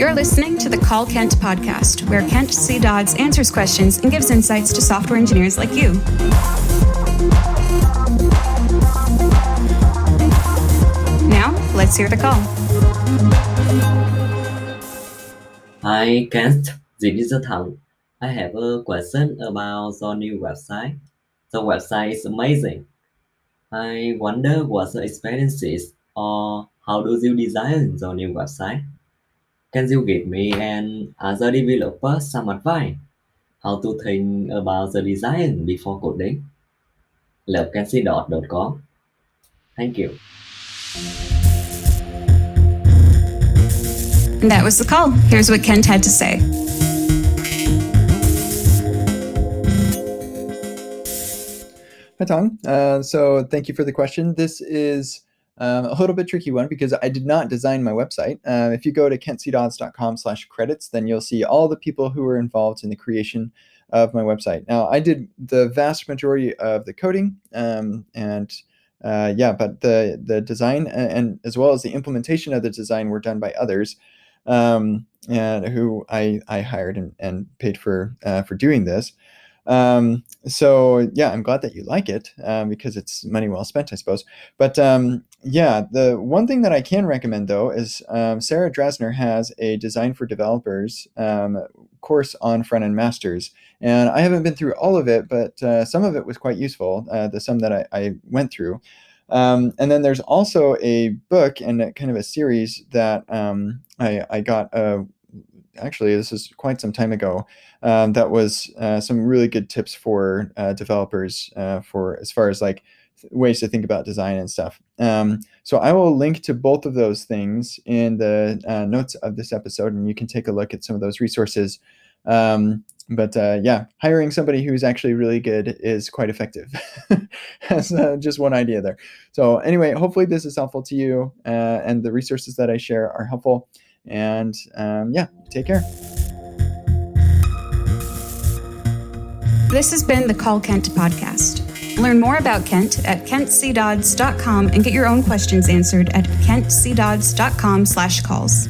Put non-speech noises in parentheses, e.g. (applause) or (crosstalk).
You're listening to the Call Kent podcast, where Kent C. Dodds answers questions and gives insights to software engineers like you. Now, let's hear the call. Hi Kent, this is Thang. I have a question about the new website. The website is amazing. I wonder what the experience is or how do you design the new website? Can you give me and other developer some advice how to think about the design before coding? LoveCanCDot.com. Thank you. And that was the call. Here's what Kent had to say. Hi, Tom. Uh, so thank you for the question. This is um, a little bit tricky one because I did not design my website. Uh, if you go to kentcdodds.com slash credits, then you'll see all the people who were involved in the creation of my website. Now, I did the vast majority of the coding um, and uh, yeah, but the the design and, and, as well as the implementation of the design were done by others um, and who I, I hired and, and paid for uh, for doing this. Um, so yeah, I'm glad that you like it um, because it's money well spent, I suppose. But um, yeah, the one thing that I can recommend though is um, Sarah Drasner has a design for developers um, course on Frontend Masters, and I haven't been through all of it, but uh, some of it was quite useful. Uh, the some that I, I went through. Um, and then there's also a book and a, kind of a series that um, I, I, got. Uh, actually, this is quite some time ago. Um, that was uh, some really good tips for uh, developers uh, for as far as like ways to think about design and stuff. Um, so I will link to both of those things in the uh, notes of this episode, and you can take a look at some of those resources. Um, but uh, yeah, hiring somebody who's actually really good is quite effective. (laughs) That's uh, just one idea there. So anyway, hopefully this is helpful to you, and the resources that I share are helpful. And um, yeah, take care. This has been the Call Kent podcast. Learn more about Kent at kentcdodds.com and get your own questions answered at kentcdodds.com slash calls.